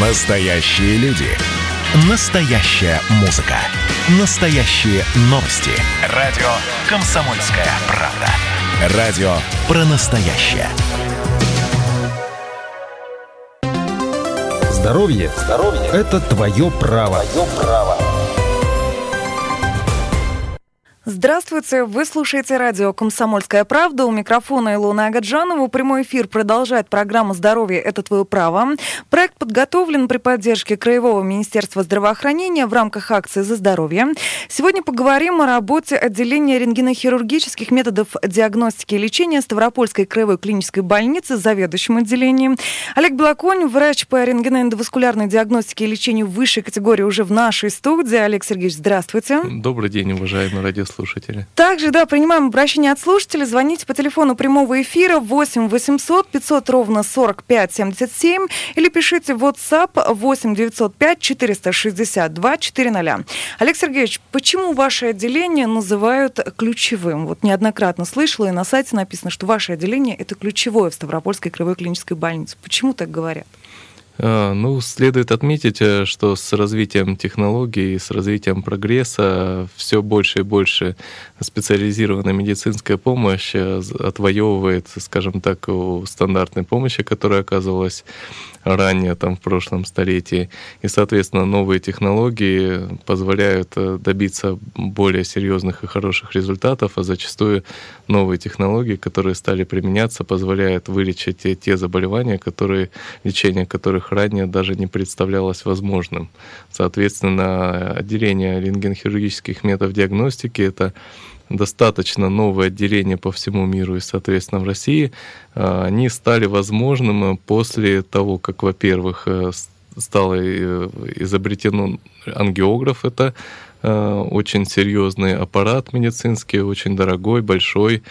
Настоящие люди. Настоящая музыка. Настоящие новости. Радио «Комсомольская правда». Радио про настоящее. Здоровье, Здоровье – это твое право. Твое право. Здравствуйте, вы слушаете радио «Комсомольская правда». У микрофона Илона Агаджанова. Прямой эфир продолжает программа «Здоровье – это твое право». Проект подготовлен при поддержке Краевого министерства здравоохранения в рамках акции «За здоровье». Сегодня поговорим о работе отделения рентгенохирургических методов диагностики и лечения Ставропольской краевой клинической больницы с заведующим отделением. Олег Белоконь, врач по рентгеноэндоваскулярной диагностике и лечению высшей категории уже в нашей студии. Олег Сергеевич, здравствуйте. Добрый день, уважаемые радиослушатели слушатели. Также, да, принимаем обращение от слушателей. Звоните по телефону прямого эфира 8 800 500 ровно 45 77 или пишите в WhatsApp 8 905 462 400. Олег Сергеевич, почему ваше отделение называют ключевым? Вот неоднократно слышала, и на сайте написано, что ваше отделение – это ключевое в Ставропольской краевой клинической больнице. Почему так говорят? А, ну, следует отметить, э, что с развитием технологий, с развитием прогресса все больше и больше специализированная медицинская помощь э, отвоевывает, скажем так, у стандартной помощи, которая оказывалась ранее, там, в прошлом столетии. И, соответственно, новые технологии позволяют э, добиться более серьезных и хороших результатов, а зачастую новые технологии, которые стали применяться, позволяют вылечить те заболевания, которые, лечение которых ранее даже не представлялось возможным. Соответственно, отделение рентгенхирургических методов диагностики — это достаточно новое отделение по всему миру и, соответственно, в России, а, они стали возможным после того, как, во-первых, э, стало э, изобретено ангиограф, это э, очень серьезный аппарат медицинский, очень дорогой, большой,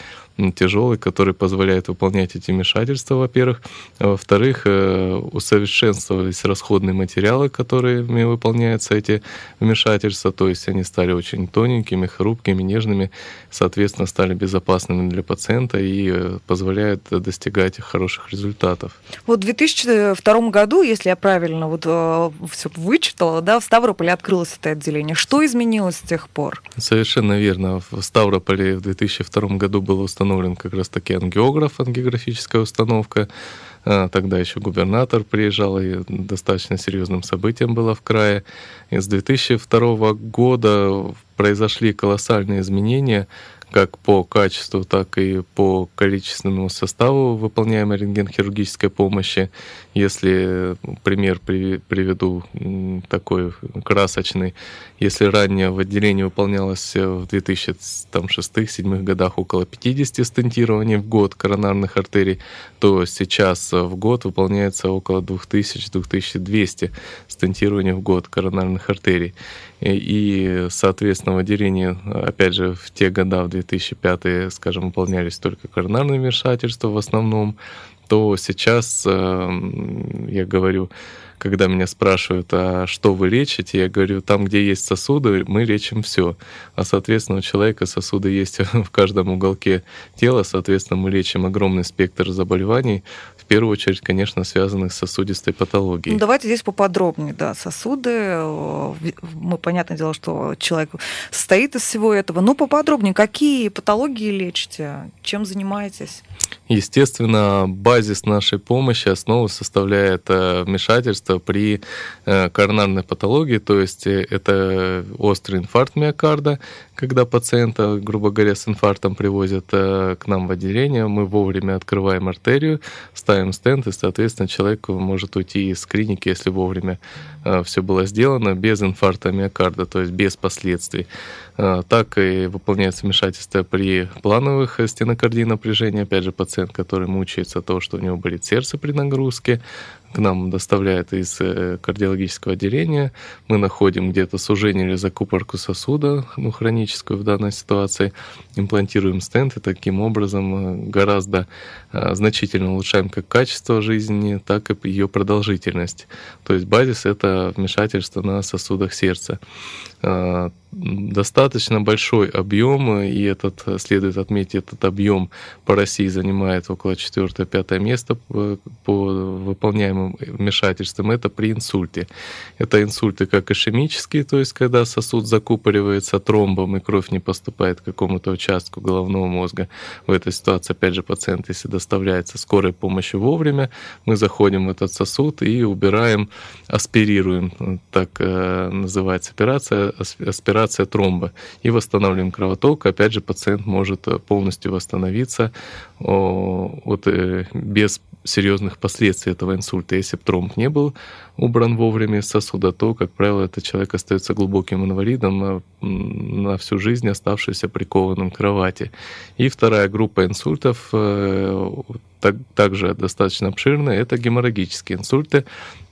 тяжелый, который позволяет выполнять эти вмешательства, во-первых. А во-вторых, э, усовершенствовались расходные материалы, которыми выполняются эти вмешательства, то есть они стали очень тоненькими, хрупкими, нежными, соответственно, стали безопасными для пациента и э, позволяют достигать хороших результатов. Вот в 2002 году, если я правильно вот э, все вычитала, да, в Ставрополе открылось это отделение. Что изменилось с тех пор? Совершенно верно. В Ставрополе в 2002 году было установлено установлен как раз-таки ангиограф, ангиографическая установка. А, тогда еще губернатор приезжал, и достаточно серьезным событием было в крае. И с 2002 года произошли колоссальные изменения как по качеству, так и по количественному составу выполняемой рентгенхирургической помощи. Если пример приведу такой красочный, если ранее в отделении выполнялось в 2006-2007 годах около 50 стентирований в год коронарных артерий, то сейчас в год выполняется около 2000-2200 стентирований в год коронарных артерий. И, соответственно, в отделении, опять же, в те года, в 2005, скажем, выполнялись только коронарные вмешательства в основном, то сейчас эм, я говорю, когда меня спрашивают, а что вы лечите, я говорю, там, где есть сосуды, мы лечим все. А, соответственно, у человека сосуды есть в каждом уголке тела, соответственно, мы лечим огромный спектр заболеваний, первую очередь, конечно, связанных с сосудистой патологией. Ну, давайте здесь поподробнее, да, сосуды. Мы, понятное дело, что человек состоит из всего этого. Но поподробнее, какие патологии лечите, чем занимаетесь? Естественно, базис нашей помощи, основу составляет э, вмешательство при э, коронарной патологии, то есть э, это острый инфаркт миокарда, когда пациента, грубо говоря, с инфарктом привозят к нам в отделение, мы вовремя открываем артерию, ставим стенд, и, соответственно, человек может уйти из клиники, если вовремя все было сделано, без инфаркта миокарда, то есть без последствий. Так и выполняется вмешательство при плановых стенокардии напряжения, опять же, пациент, который мучается от того, что у него болит сердце при нагрузке, к нам доставляют из э, кардиологического отделения. Мы находим где-то сужение или закупорку сосуда, ну, хроническую в данной ситуации, имплантируем стенд и таким образом э, гораздо э, значительно улучшаем как качество жизни, так и ее продолжительность. То есть базис — это вмешательство на сосудах сердца. Достаточно большой объем, и этот, следует отметить, этот объем по России занимает около 4-5 место по, по выполняемым вмешательствам. Это при инсульте. Это инсульты как ишемические, то есть когда сосуд закупоривается тромбом и кровь не поступает к какому-то участку головного мозга. В этой ситуации, опять же, пациент, если доставляется скорой помощью вовремя, мы заходим в этот сосуд и убираем, аспирируем, так э, называется операция, аспирация тромба, и восстанавливаем кровоток. Опять же, пациент может полностью восстановиться вот, э, без серьезных последствий этого инсульта. Если бы тромб не был убран вовремя из сосуда, то, как правило, этот человек остается глубоким инвалидом на, на всю жизнь, оставшийся прикованным к кровати. И вторая группа инсультов э, так, также достаточно обширная, это геморрагические инсульты,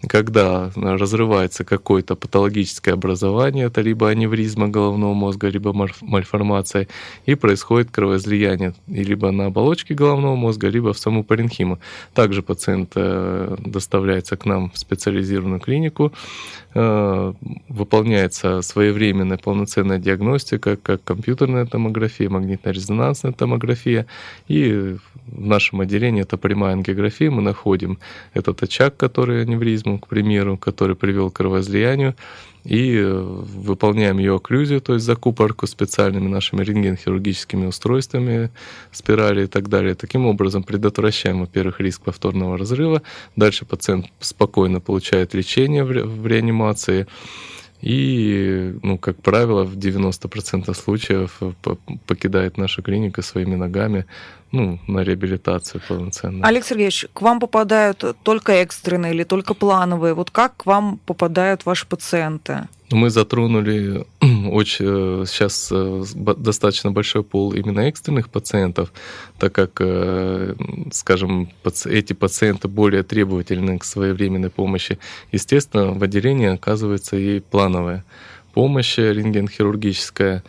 когда разрывается какое-то патологическое образование, это либо аневризма головного мозга, либо мальформация, и происходит кровоизлияние либо на оболочке головного мозга, либо в саму паренхиму. Также пациент э, доставляется к нам в специализированную клинику, выполняется своевременная полноценная диагностика, как компьютерная томография, магнитно-резонансная томография, и в нашем отделении это прямая ангиография, мы находим этот очаг, который аневризму, к примеру, который привел к кровоизлиянию, и э, выполняем ее окклюзию, то есть закупорку специальными нашими рентгенхирургическими устройствами, спирали и так далее. Таким образом предотвращаем, во-первых, риск повторного разрыва. Дальше пациент спокойно получает лечение в реанимации. И, ну, как правило, в 90% случаев покидает наша клиника своими ногами ну, на реабилитацию полноценную. Олег Сергеевич, к вам попадают только экстренные или только плановые? Вот как к вам попадают ваши пациенты? Мы затронули очень сейчас э, достаточно большой пол именно экстренных пациентов, так как, э, скажем, эти пациенты более требовательны к своевременной помощи. Естественно, в отделении оказывается и плановая помощь рентгенхирургическая.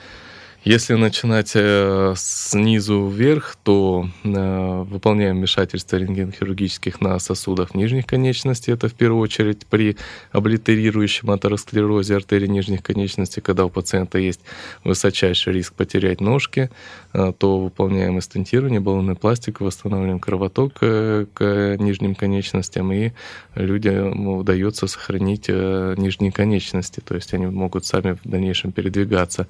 Если начинать э, снизу вверх, то э, выполняем вмешательство рентгенхирургических на сосудах нижних конечностей. Это в первую очередь при облитерирующем атеросклерозе артерий нижних конечностей, когда у пациента есть высочайший риск потерять ножки, э, то выполняем стентирование, баллонную пластику, восстанавливаем кровоток к нижним конечностям, и людям удается сохранить нижние конечности, то есть они могут сами в дальнейшем передвигаться.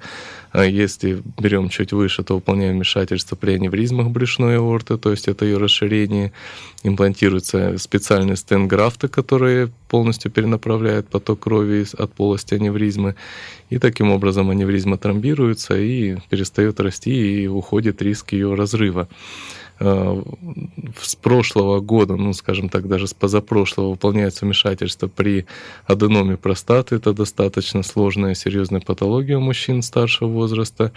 Если если берем чуть выше, то выполняем вмешательство при аневризмах брюшной аорты, то есть это ее расширение. Имплантируются специальные стенграфты, которые полностью перенаправляют поток крови от полости аневризмы. И таким образом аневризма тромбируется и перестает расти, и уходит риск ее разрыва. Э, с прошлого года, ну, скажем так, даже с позапрошлого выполняется вмешательство при аденоме простаты. Это достаточно сложная, серьезная патология у мужчин старшего возраста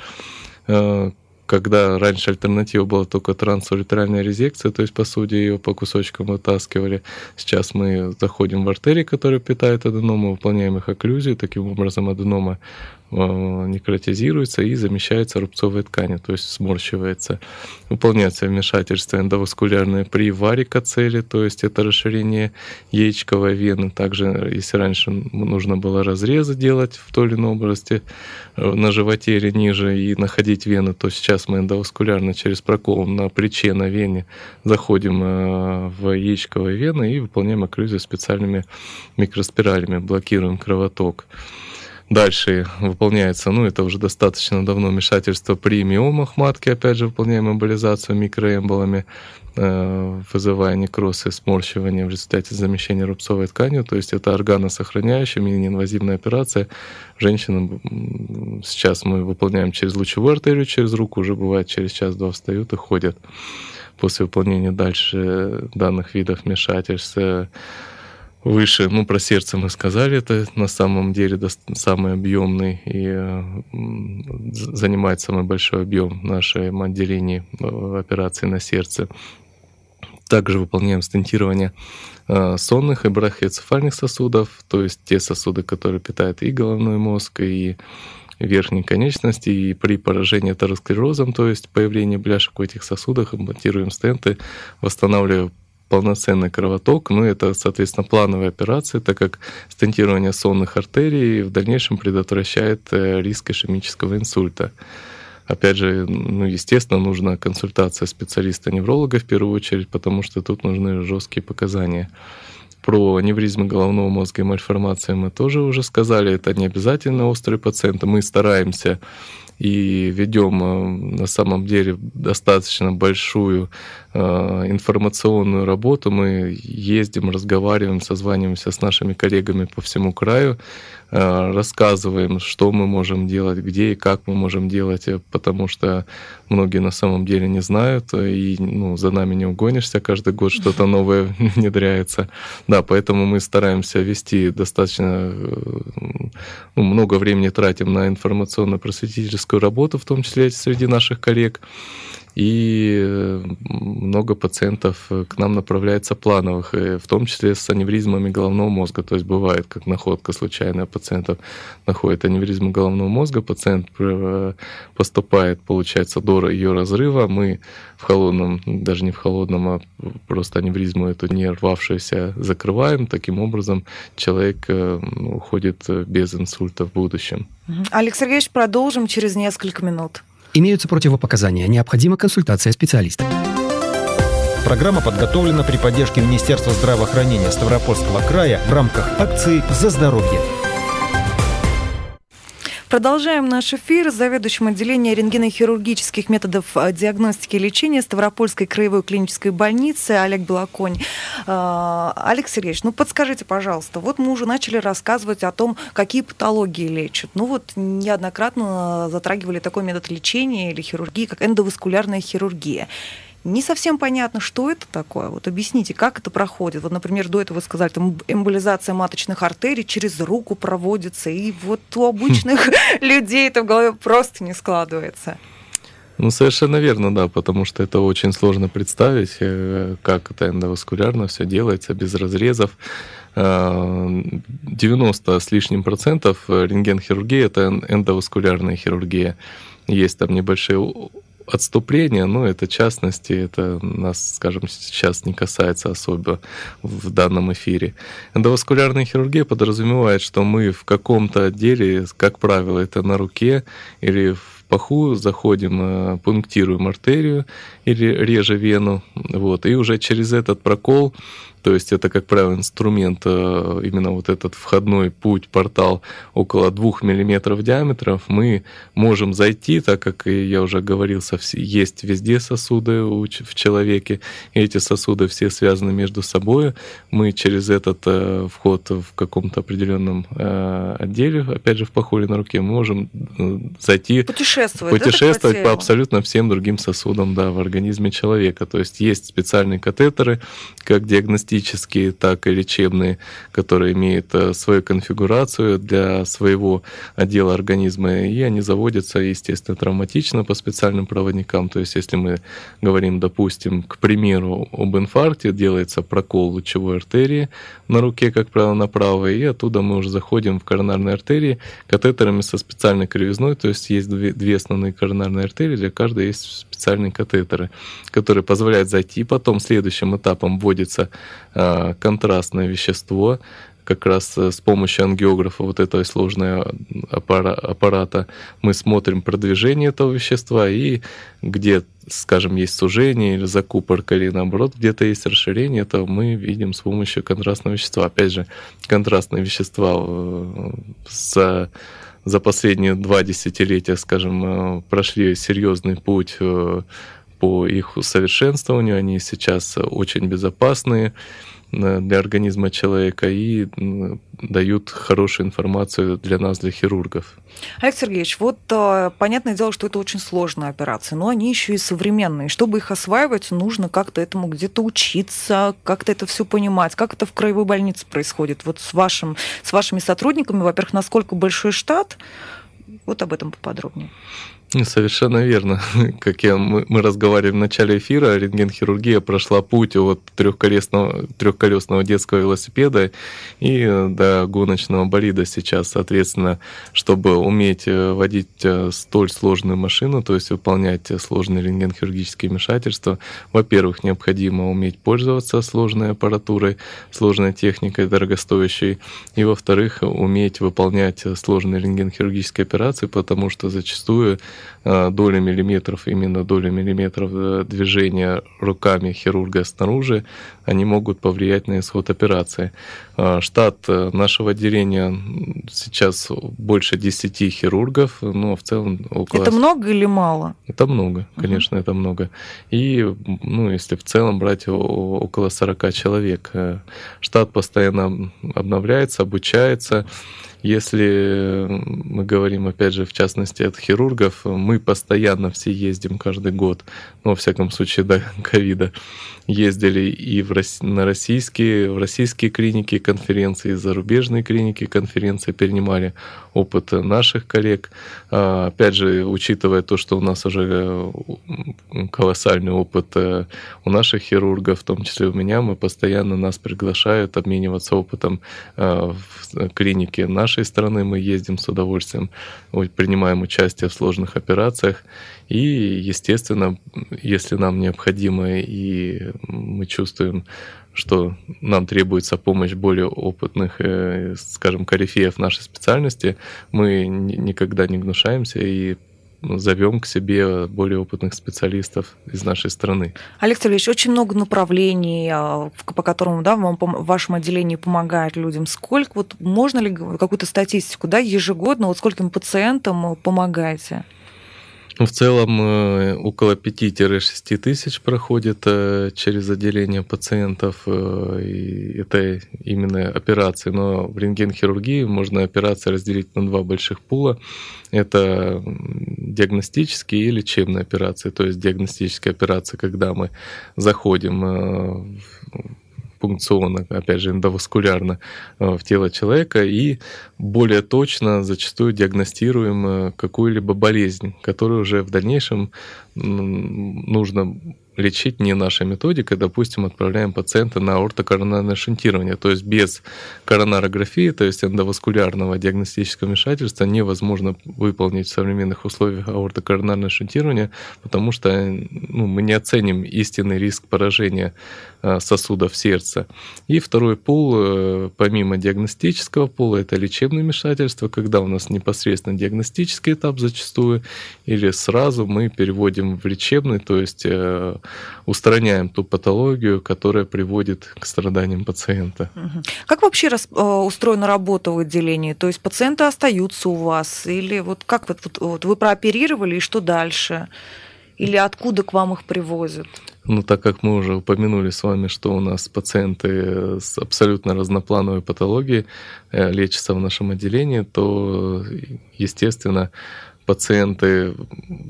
э, когда раньше альтернатива была только трансуретральная резекция, то есть, по сути, ее по кусочкам вытаскивали. Сейчас мы заходим в артерии, которые питают аденому, выполняем их окклюзию, таким образом аденома некротизируется и замещается рубцовой тканью, то есть сморщивается. Выполняется вмешательство эндоваскулярное при варикоцеле, то есть это расширение яичковой вены. Также, если раньше нужно было разрезы делать в той или иной области э, на животе или ниже и находить вены, то сейчас мы эндоваскулярно через прокол на плече, на вене заходим э, в яичковые вены и выполняем окклюзию специальными микроспиралями, блокируем кровоток. Дальше выполняется, ну это уже достаточно давно, вмешательство при миомах матки, опять же выполняем эмболизацию микроэмболами, э, вызывая некроз и сморщивание в результате замещения рубцовой тканью. То есть это органосохраняющая, неинвазивная операция. Женщинам сейчас мы выполняем через лучевую артерию, через руку, уже бывает через час-два встают и ходят после выполнения дальше данных видов вмешательств выше. Ну, про сердце мы сказали, это на самом деле самый объемный и занимает самый большой объем в нашем отделении э, операции на сердце. Также выполняем стентирование э, сонных и брахиоцефальных сосудов, то есть те сосуды, которые питают и головной мозг, и верхней конечности, и при поражении атеросклерозом, то есть появление бляшек в этих сосудах, имплантируем стенты, восстанавливаем полноценный кровоток. Ну, это, соответственно, плановая операция, так как стентирование сонных артерий в дальнейшем предотвращает э, риск ишемического инсульта. Опять же, ну, естественно, нужна консультация специалиста-невролога в первую очередь, потому что тут нужны жесткие показания. Про аневризмы головного мозга и мальформации мы тоже уже сказали. Это не обязательно острые пациенты. Мы стараемся и ведем э, на самом деле достаточно большую э, информационную работу. Мы ездим, разговариваем, созваниваемся с нашими коллегами по всему краю, рассказываем, что мы можем делать, где и как мы можем делать, потому что многие на самом деле не знают, и ну, за нами не угонишься, каждый год что-то новое внедряется. Да, поэтому мы стараемся вести достаточно ну, много времени тратим на информационно-просветительскую работу, в том числе среди наших коллег. И э, много пациентов э, к нам направляется плановых, э, в том числе с аневризмами головного мозга. То есть бывает, как находка случайная пациентов находит аневризму головного мозга, пациент поступает, получается, до ее разрыва. Мы в холодном, даже не в холодном, а просто аневризму эту не рвавшуюся закрываем. Таким образом человек уходит без инсульта в будущем. Алекс Сергеевич, продолжим через несколько минут. Имеются противопоказания. Необходима консультация специалиста. Программа подготовлена при поддержке Министерства здравоохранения Ставропольского края в рамках акции «За здоровье». Продолжаем наш эфир заведующим отделением рентгенохирургических методов э, диагностики и лечения Ставропольской краевой клинической больницы Олег Белоконь. Э, Олег Сергеевич, ну подскажите, пожалуйста, вот мы уже начали рассказывать о том, какие патологии лечат. Ну вот неоднократно затрагивали такой метод лечения или хирургии, как эндоваскулярная хирургия не совсем понятно, что это такое. Вот объясните, как это проходит. Вот, например, до этого вы сказали, там эмболизация маточных артерий через руку проводится, и вот у обычных людей это в голове просто не складывается. Ну, совершенно верно, да, потому что это очень сложно представить, э, как это эндоваскулярно все делается без разрезов. 90 э, с лишним процентов рентген-хирургии – это эндоваскулярная хирургия. Есть там небольшие отступления, но это частности, это нас, скажем, сейчас не касается особо в данном эфире. Эндоваскулярная хирургия подразумевает, что мы в каком-то отделе, как правило, это на руке или в паху заходим, э, пунктируем артерию или реже вену, вот, и уже через этот прокол то есть это, как правило, инструмент, э, именно вот этот входной путь, портал около 2 мм диаметров. Мы можем зайти, так как я уже говорил, есть везде сосуды в человеке, и эти сосуды все связаны между собой. Мы через этот э, вход в каком-то определенном отделе, опять же, в пахоле на руке, можем зайти... Путешествовать, путешествовать да, по абсолютно всем другим сосудам да, в организме человека. То есть есть специальные катетеры, как диагностические, так и лечебные, которые имеют э, свою конфигурацию для своего отдела организма, и они заводятся, естественно, травматично по специальным проводникам. То есть, если мы говорим, допустим, к примеру, об инфаркте, делается прокол лучевой артерии на руке, как правило, на правой, и оттуда мы уже заходим в коронарные артерии катетерами со специальной кривизной, то есть есть две, две основные коронарные артерии, для каждой есть специальные катетеры, которые позволяют зайти. Потом следующим этапом вводится э, контрастное вещество, как раз э, с помощью ангиографа вот этого сложного аппарата мы смотрим продвижение этого вещества и где, скажем, есть сужение или закупорка, или наоборот, где-то есть расширение, то мы видим с помощью контрастного вещества. Опять же, контрастные вещества э, с за последние два десятилетия, скажем, э, прошли серьезный путь э, по их усовершенствованию. Они сейчас очень безопасные для организма человека и дают хорошую информацию для нас, для хирургов. Олег Сергеевич, вот понятное дело, что это очень сложная операция, но они еще и современные. Чтобы их осваивать, нужно как-то этому где-то учиться, как-то это все понимать. Как это в краевой больнице происходит? Вот с, вашим, с вашими сотрудниками, во-первых, насколько большой штат? Вот об этом поподробнее. Совершенно верно. Как я, мы, мы разговаривали в начале эфира, рентгенхирургия прошла путь от трехколесного, трехколесного детского велосипеда и до гоночного болида сейчас. Соответственно, чтобы уметь э, водить э, столь сложную машину, то есть выполнять сложные рентгенхирургические вмешательства, во-первых, необходимо уметь пользоваться сложной аппаратурой, сложной техникой, дорогостоящей, и, во-вторых, уметь выполнять сложные рентгенхирургические операции, потому что зачастую доля миллиметров, именно доля миллиметров э, движения руками хирурга снаружи, они могут повлиять на исход операции. Э, штат нашего отделения сейчас больше 10 хирургов, но в целом около... Это много или мало? Это много, конечно, uh это много. И, ну, если в целом брать около 40 человек. Штат постоянно обновляется, обучается. Если мы говорим, опять же, в частности, от хирургов, мы постоянно все ездим каждый год, ну, во всяком случае, до ковида, ездили и в, на российские, в российские клиники конференции, зарубежные клиники конференции, перенимали опыт наших коллег. А, опять же, учитывая то, что у нас уже э, колоссальный опыт э, у наших хирургов, в том числе у меня, мы постоянно нас приглашают обмениваться опытом э, в клинике нашей страны. Мы ездим с удовольствием, принимаем участие в сложных операциях. И, естественно, если нам необходимо и мы чувствуем, что нам требуется помощь более опытных, э, скажем, корифеев нашей специальности, мы никогда не гнушаемся и зовем к себе более опытных специалистов из нашей страны. Олег Сергеевич, очень много направлений, а, по которым да, вам, в вашем отделении помогают людям. Сколько, вот можно ли какую-то статистику, да, ежегодно, вот скольким пациентам помогаете? В целом э, около 5-6 тысяч проходит э, через отделение пациентов. Э, и это именно операции. Но в рентгенхирургии можно операции разделить на два больших пула. Это диагностические и лечебные операции. То есть диагностическая операция, когда мы заходим пункционно, опять же, эндоваскулярно э, в тело человека. И более точно зачастую диагностируем э, какую-либо болезнь, которую уже в дальнейшем нужно лечить не нашей методикой, допустим, отправляем пациента на ортокоронарное шунтирование, то есть без коронарографии, то есть эндоваскулярного диагностического вмешательства невозможно выполнить в современных условиях аортокоронарное шунтирование, потому что ну, мы не оценим истинный риск поражения э, сосудов сердца. И второй пул, э, помимо диагностического пула, это лечебное вмешательство, когда у нас непосредственно диагностический этап зачастую, или сразу мы переводим в лечебный, то есть э, устраняем ту патологию, которая приводит к страданиям пациента. Как вообще рас, э, устроена работа в отделении? То есть пациенты остаются у вас? Или вот как вот, вот, вот вы прооперировали, и что дальше? Или откуда к вам их привозят? Ну, так как мы уже упомянули с вами, что у нас пациенты с абсолютно разноплановой патологией э, лечатся в нашем отделении, то, естественно, пациенты,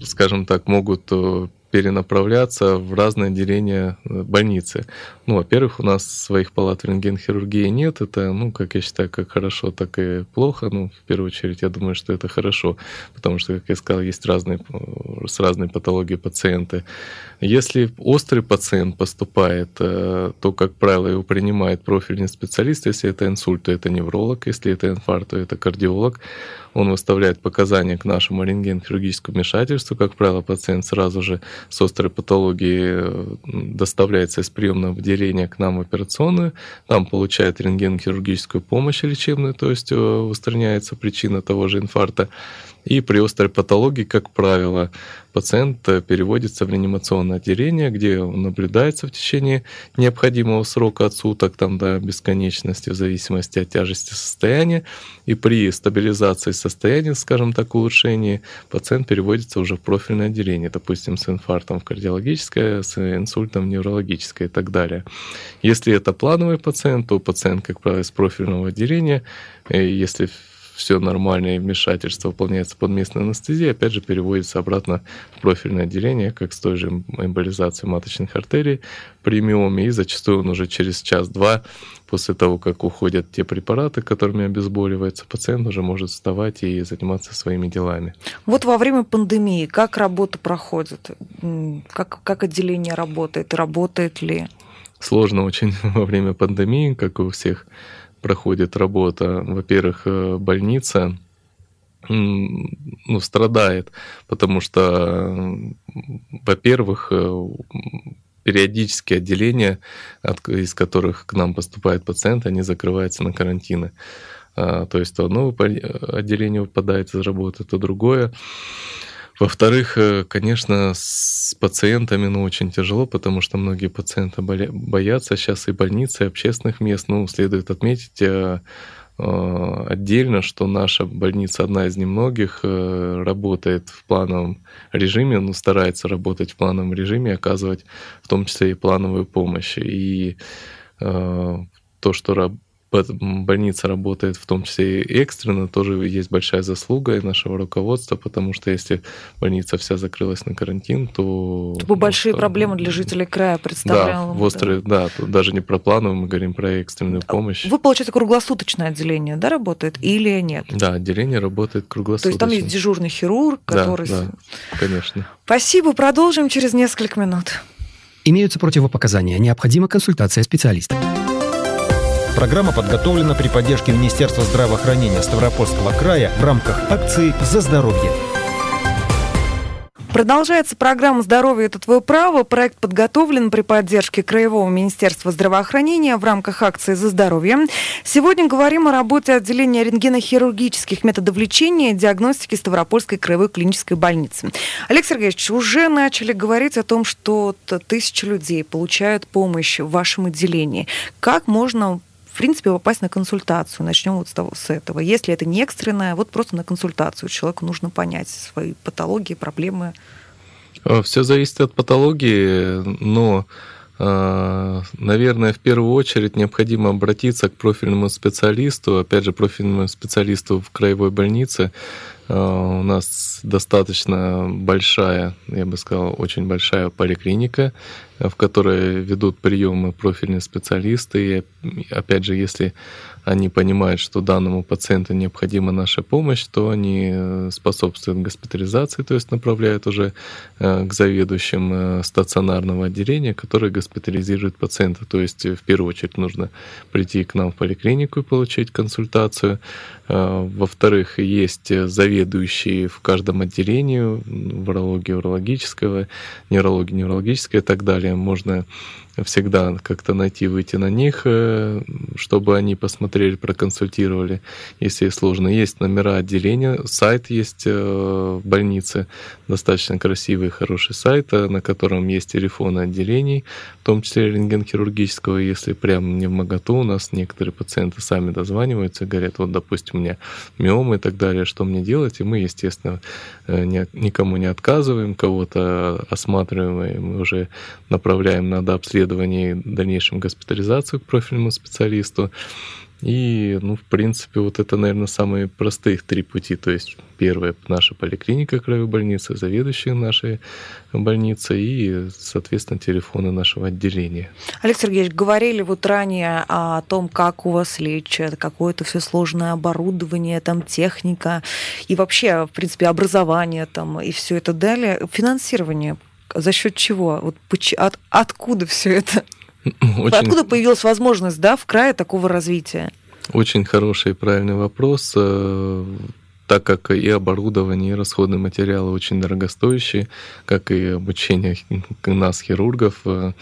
скажем так, могут э, перенаправляться в разные отделения э, больницы. Ну, во-первых, у нас своих палат рентгенхирургии нет. Это, ну, как я считаю, как хорошо, так и плохо. Ну, в первую очередь, я думаю, что это хорошо, потому что, как я сказал, есть разные, э, с разной патологией пациенты. Если острый пациент поступает, э, то, как правило, его принимает профильный специалист. Если это инсульт, то это невролог. Если это инфаркт, то это кардиолог. Он выставляет показания к нашему рентген-хирургическому вмешательству. Как правило, пациент сразу же с острой патологией э, доставляется из приемного отделения к нам в операционную. Там получает рентген-хирургическую помощь лечебную, то есть э, устраняется причина того же инфаркта. И при острой патологии, как правило, пациент э, переводится в реанимационное отделение, где он наблюдается в течение необходимого срока от суток там, до бесконечности в зависимости от тяжести состояния. И при стабилизации состояния, скажем так, улучшении, пациент переводится уже в профильное отделение, допустим, с инфарктом в кардиологическое, с инсультом в неврологическое и так далее. Если это плановый пациент, то пациент, как правило, из профильного отделения, если все нормально и вмешательство выполняется под местной анестезией, опять же переводится обратно в профильное отделение, как с той же эмболизацией маточных артерий при миоме, и зачастую он уже через час-два после того, как уходят те препараты, которыми обезболивается, пациент уже может вставать и заниматься своими делами. Вот во время пандемии как работа проходит? Как, как отделение работает? Работает ли? Сложно очень во время пандемии, как и у всех проходит работа. Во-первых, э, больница ну, страдает, потому что, во-первых, э, периодически отделения, из которых к нам поступают пациенты, они закрываются на карантины. А, то есть то одно отделение выпадает из работы, то другое. Во-вторых, э, конечно, с пациентами ну, очень тяжело, потому что многие пациенты боятся сейчас и больницы, и общественных мест. Ну, следует отметить э, э, отдельно, что наша больница, одна из немногих, работает в плановом режиме, ну, старается работать в плановом режиме, оказывать в том числе и плановую помощь. И то, что больница работает в том числе и экстренно, тоже есть большая заслуга и нашего руководства, потому что если больница вся закрылась на карантин, то... Это бы большие что... проблемы для жителей края представляла. Да, в острые, да. да, даже не про плановую, мы говорим про экстренную помощь. Вы, получается, круглосуточное отделение, да, работает или нет? Да, отделение работает круглосуточно. То есть там есть дежурный хирург, который... Да, да, конечно. Спасибо, продолжим через несколько минут. Имеются противопоказания. Необходима консультация специалиста. Программа подготовлена при поддержке Министерства здравоохранения Ставропольского края в рамках акции «За здоровье». Продолжается программа «Здоровье – это твое право». Проект подготовлен при поддержке Краевого министерства здравоохранения в рамках акции «За здоровье». Сегодня говорим о работе отделения рентгенохирургических методов лечения и диагностики Ставропольской краевой клинической больницы. Олег Сергеевич, уже начали говорить о том, что тысячи людей получают помощь в вашем отделении. Как можно в принципе, попасть на консультацию. Начнем вот с, того, с этого. Если это не экстренное, вот просто на консультацию человеку нужно понять свои патологии, проблемы. Э, Все зависит от патологии, но э, Наверное, в первую очередь необходимо обратиться к профильному специалисту, опять же, профильному специалисту в краевой больнице, у нас достаточно большая, я бы сказал, очень большая поликлиника, в которой ведут приемы профильные специалисты. И опять же, если они понимают, что данному пациенту необходима наша помощь, то они э, способствуют госпитализации, то есть направляют уже э, к заведующим э, стационарного отделения, которые госпитализируют пациента. То есть в первую очередь нужно прийти к нам в поликлинику и получить консультацию. Во-вторых, есть заведующие в каждом отделении, в урологии, урологического, неврологии, неврологическое и так далее. Можно всегда как-то найти, выйти на них, э, чтобы они посмотрели, проконсультировали, если сложно. Есть номера отделения, сайт есть э, в больнице, достаточно красивый, хороший сайт, э, на котором есть телефоны отделений, в том числе рентген-хирургического. Если прям не в моготу, у нас некоторые пациенты сами дозваниваются, говорят, вот, допустим, у меня миомы и так далее, что мне делать? И мы, естественно, никому не отказываем, кого-то осматриваем, и мы уже направляем на дообследование обследовании, дальнейшем госпитализацию к профильному специалисту. И, ну, в принципе, вот это, наверное, самые простые три пути. То есть, первое – наша поликлиника краевой больницы, заведующие нашей больницы и, соответственно, телефоны нашего отделения. Олег Сергеевич, говорили вот ранее о том, как у вас лечат, какое-то все сложное оборудование, там, техника и вообще, в принципе, образование там и все это далее. Финансирование за счет чего? Вот от, откуда все это? Очень... Откуда появилась возможность, да, в крае такого развития? Очень хороший и правильный вопрос э, так как и оборудование, и расходные материалы очень дорогостоящие, как и обучение нас, хирургов, э,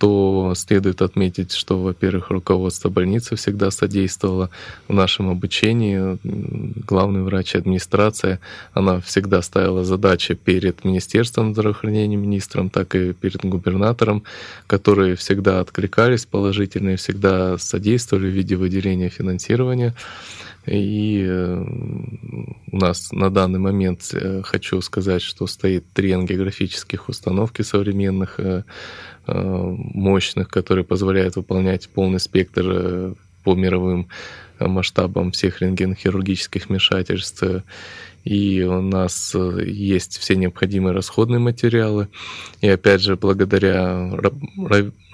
то следует отметить, что, во-первых, руководство больницы всегда содействовало в нашем обучении. Главный врач администрация, она всегда ставила задачи перед Министерством здравоохранения, министром, так и перед губернатором, которые всегда откликались положительно и всегда содействовали в виде выделения финансирования. И э, у нас на данный момент, э, хочу сказать, что стоит три ангиографических установки современных, э, мощных, которые позволяют выполнять полный спектр по мировым масштабом всех рентгенохирургических вмешательств. И у нас есть все необходимые расходные материалы. И опять же, благодаря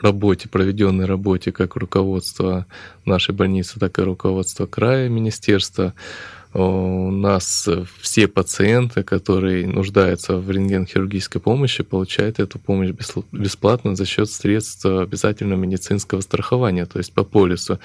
работе, проведенной работе как руководства нашей больницы, так и руководства края министерства, у нас все пациенты, которые нуждаются в рентген-хирургической помощи, получают эту помощь бесплатно за счет средств обязательного медицинского страхования, то есть по полису.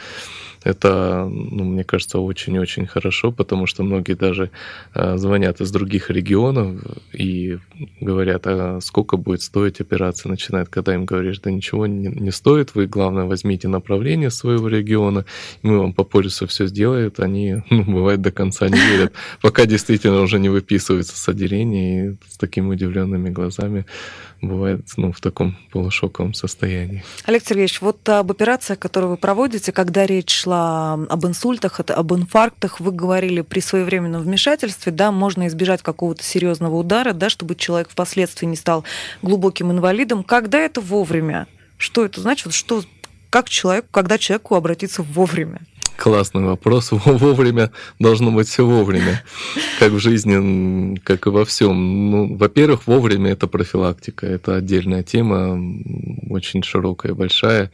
Это, ну, мне кажется, очень-очень хорошо, потому что многие даже э, звонят из других регионов и говорят, а сколько будет стоить операция, начинает, когда им говоришь, да ничего не, стоит, вы, главное, возьмите направление своего региона, мы вам по полису все сделаем, они, ну, бывает, до конца не верят, пока действительно уже не выписываются с отделения и с такими удивленными глазами бывает ну, в таком полушоковом состоянии. Олег Сергеевич, вот об операциях, которые вы проводите, когда речь шла об инсультах, об инфарктах, вы говорили при своевременном вмешательстве, да, можно избежать какого-то серьезного удара, да, чтобы человек впоследствии не стал глубоким инвалидом. Когда это вовремя? Что это значит? Что, как человек, когда человеку обратиться вовремя? Классный вопрос. Вовремя должно быть все вовремя, как в жизни, как и во всем. Ну, во-первых, вовремя это профилактика. Это отдельная тема, очень широкая, большая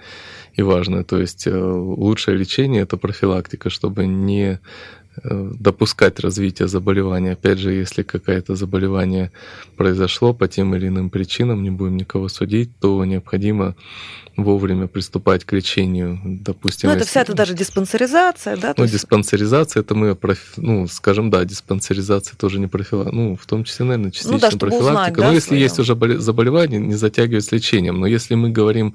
и важная. То есть э, лучшее лечение это профилактика, чтобы не допускать развитие заболевания. Опять же, если какое-то заболевание произошло по тем или иным причинам, не будем никого судить, то необходимо вовремя приступать к лечению, допустим. Ну, это вся это даже диспансеризация, да? Ну, есть... диспансеризация, это мы, ну, скажем, да, диспансеризация тоже не профилактика, ну, в том числе, наверное, частично ну, да, профилактика. Узнать, да, но если своё. есть уже заболевание, не затягивать с лечением. Но если мы говорим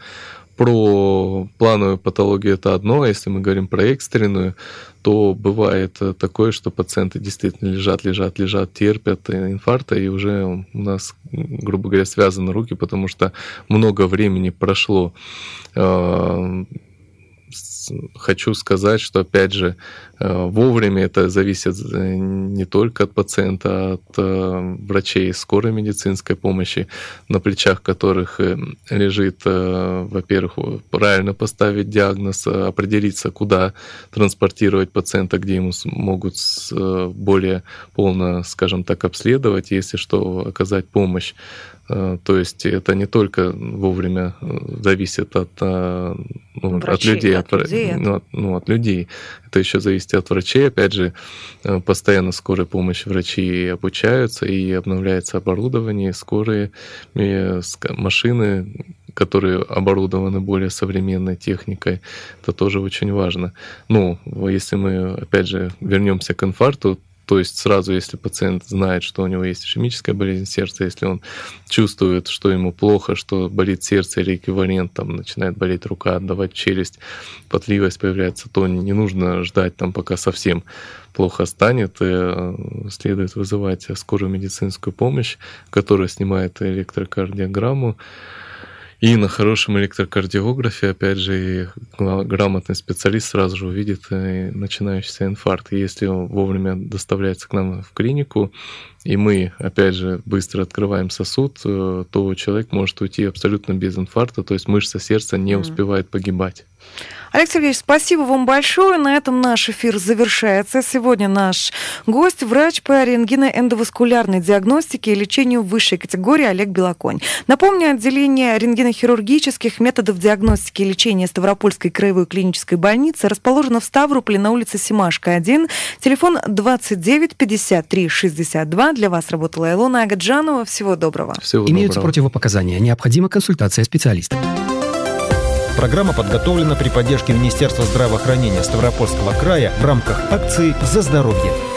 про плановую патологию это одно, а если мы говорим про экстренную, то бывает такое, что пациенты действительно лежат, лежат, лежат, терпят инфаркта, и уже у нас, грубо говоря, связаны руки, потому что много времени прошло а, хочу сказать, что, опять же, э, вовремя это зависит э, не только от пациента, а от э, врачей скорой медицинской помощи, на плечах которых лежит, во-первых, правильно поставить диагноз, определиться, куда транспортировать пациента, где ему могут более полно, скажем так, обследовать, если что, оказать помощь. То есть это не только вовремя зависит от, ну, врачей, от людей, от, от, людей ну, от, ну, от людей. Это еще зависит от врачей. Опять же, постоянно скорой помощи врачи обучаются и обновляется оборудование, скорые машины, которые оборудованы более современной техникой, это тоже очень важно. Ну, если мы, опять же, вернемся к инфаркту, то есть сразу, если пациент знает, что у него есть ишемическая болезнь сердца, если он чувствует, что ему плохо, что болит сердце или эквивалент, там начинает болеть рука, отдавать челюсть, потливость появляется, то не нужно ждать там, пока совсем плохо станет, э, следует вызывать скорую медицинскую помощь, которая снимает электрокардиограмму, и на хорошем электрокардиографе, опять же, грамотный специалист сразу же увидит э, начинающийся инфаркт. И если он вовремя доставляется к нам в клинику, и мы, опять же, быстро открываем сосуд, э, то человек может уйти абсолютно без инфаркта, то есть мышца сердца не успевает погибать. Олег Сергеевич, спасибо вам большое. На этом наш эфир завершается. Сегодня наш гость, врач по рентгеноэндоваскулярной диагностике и лечению высшей категории Олег Белоконь. Напомню, отделение рентгенохирургических методов диагностики и лечения Ставропольской краевой клинической больницы расположено в Ставрополе на улице Симашка, 1. Телефон 29 53 62. Для вас работала Илона Агаджанова. Всего доброго. Всего Имеются доброго. противопоказания. Необходима консультация специалиста. Программа подготовлена при поддержке Министерства здравоохранения Ставропольского края в рамках акции «За здоровье».